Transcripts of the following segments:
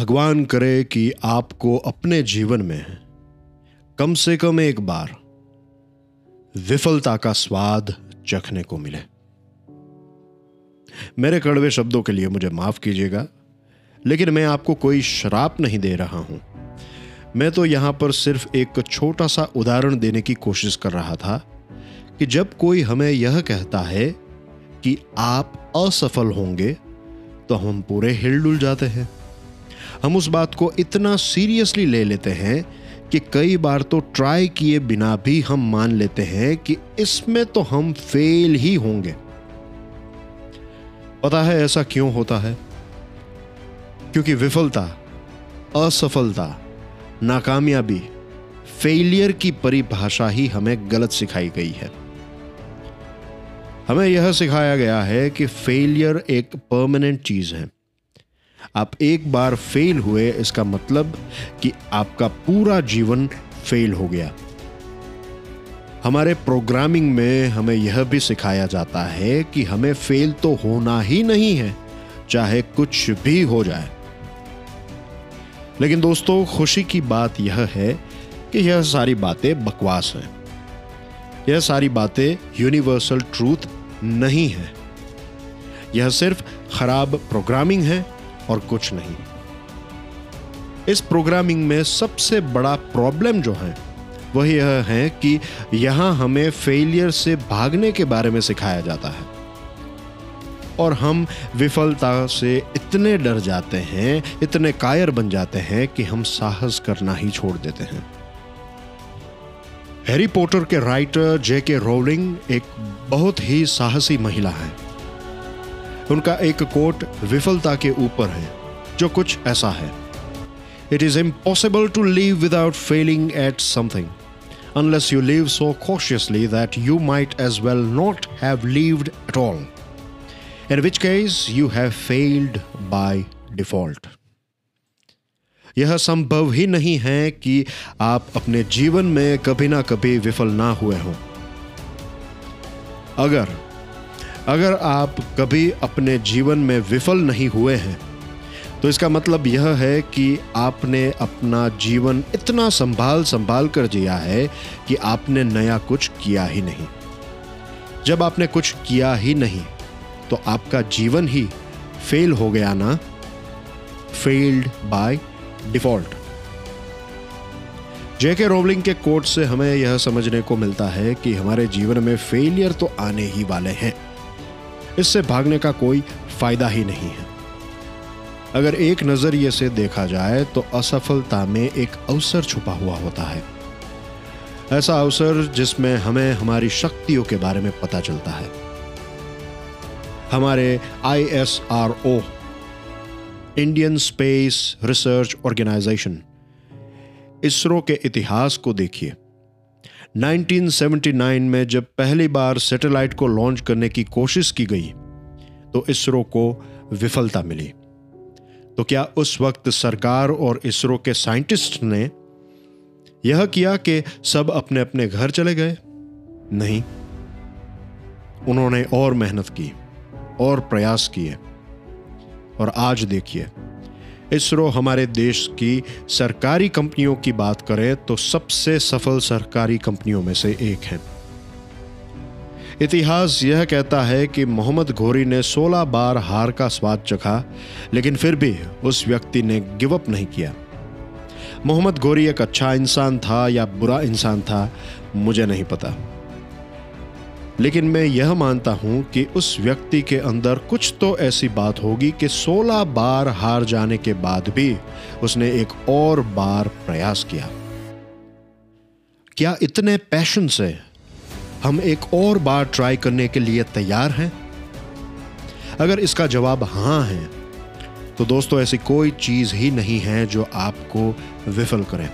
भगवान करे कि आपको अपने जीवन में कम से कम एक बार विफलता का स्वाद चखने को मिले। मेरे कड़वे शब्दों के लिए मुझे माफ़ कीजिएगा, लेकिन मैं आपको कोई शराप नहीं दे रहा हूँ। मैं तो यहाँ पर सिर्फ़ एक छोटा सा उदाहरण देने की कोशिश कर रहा था कि जब कोई हमें यह कहता है कि आप असफल होंगे तो हम पूरे हिलडुल जाते हैं। हम उस बात को इतना सीरियसली ले लेते हैं कि कई बार तो ट्राई किए बिना भी हम मान लेते हैं कि इसमें तो हम फेल ही होंगे। पता है ऐसा क्यों होता है? क्योंकि विफलता, असफलता, नाकामयाबी फेलियर की परिभाषा ही हमें गलत सिखाई गई है। हमें यह सिखाया गया है कि फेलियर एक परमानेंट चीज़ है। आप एक बार फेल हुए, इसका मतलब कि आपका पूरा जीवन फेल हो गया। हमारे प्रोग्रामिंग में हमें यह भी सिखाया जाता है कि हमें फेल तो होना ही नहीं है, चाहे कुछ भी हो जाए। लेकिन दोस्तों, खुशी की बात यह है कि यह सारी बातें बकवास हैं। यह सारी बातें यूनिवर्सल ट्रूथ नहीं है। यह सिर्फ़ खराब प्रोग्रामिंग है और कुछ नहीं। इस प्रोग्रामिंग में सबसे बड़ा प्रॉब्लम जो है, वह यह है कि यहाँ हमें फेलियर से भागने के बारे में सिखाया जाता है। और हम विफलता से इतने डर जाते हैं, इतने कायर बन जाते हैं कि हम साहस करना ही छोड़ देते हैं। हैरी पॉटर के राइटर जे के रोलिंग एक बहुत ही साहसी महिला है। उनका एक कोट विफलता के ऊपर है, जो कुछ ऐसा है। It is impossible to live without failing at something unless you live so cautiously that you might as well not have lived at all in which case you have failed by default यह संभव ही नहीं है कि आप अपने जीवन में कभी ना कभी विफल ना हुए हों। अगर अगर आप कभी अपने जीवन में विफल नहीं हुए हैं तो इसका मतलब यह है कि आपने अपना जीवन इतना संभाल संभाल कर जिया है कि आपने नया कुछ किया ही नहीं। जब आपने कुछ किया ही नहीं तो आपका जीवन ही फेल हो गया ना? Failed by default J K Rowling के कोट से हमें यह समझने को मिलता है कि हमारे जीवन में फेलियर तो आने ही वाले हैं। इससे भागने का कोई फ़ायदा ही नहीं है। अगर एक नज़रिए से देखा जाए तो असफलता में एक अवसर छुपा हुआ होता है। ऐसा अवसर जिसमें हमें हमारी शक्तियों के बारे में पता चलता है। हमारे I S R O Indian Space Research Organisation ISRO के इतिहास को देखिए। 1979 में जब पहली बार सैटेलाइट को लॉन्च करने की कोशिश की गई तो इसरो को विफलता मिली। तो क्या उस वक्त सरकार और इसरो के साइंटिस्ट ने यह किया कि सब अपने अपने घर चले गए? नहीं। उन्होंने और मेहनत की, और प्रयास किए, और आज देखिए इसरो हमारे देश की सरकारी कंपनियों की बात करें तो सबसे सफल सरकारी कंपनियों में से एक है। इतिहास यह कहता है कि मोहम्मद घोरी ने 16 बार हार का स्वाद चखा, लेकिन फिर भी उस व्यक्ति ने गिवअप नहीं किया। मोहम्मद घोरी एक अच्छा इंसान था या बुरा इंसान था, मुझे नहीं पता। लेकिन मैं यह मानता हूँ कि उस व्यक्ति के अंदर कुछ तो ऐसी बात होगी कि 16 बार हार जाने के बाद भी उसने एक और बार प्रयास किया। क्या इतने पैशन से हम एक और बार ट्राई करने के लिए तैयार हैं? अगर इसका जवाब हाँ है तो दोस्तों ऐसी कोई चीज़ ही नहीं है जो आपको विफल करे।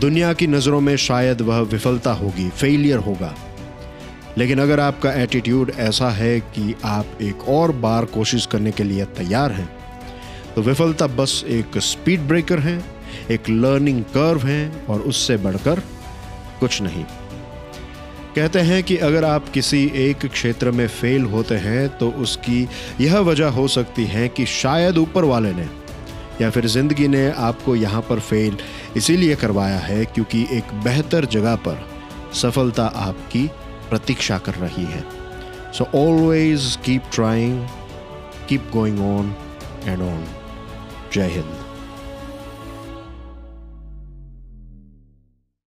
दुनिया की नज़रों में शायद वह विफलता होगी फेलियर होगा। लेकिन अगर आपका एटीट्यूड ऐसा है कि आप एक और बार कोशिश करने के लिए तैयार हैं तो विफलता बस एक स्पीड ब्रेकर है, एक लर्निंग कर्व है और उससे बढ़कर कुछ नहीं। कहते हैं कि अगर आप किसी एक क्षेत्र में फेल होते हैं तो उसकी यह वजह हो सकती है कि शायद ऊपर वाले ने या फिर ज़िंदगी ने आपको यहाँ पर फेल इसीलिए करवाया है क्योंकि एक बेहतर जगह पर सफलता आपकी प्रतीक्षा कर रही है। So always keep trying keep going on and on जय हिंद।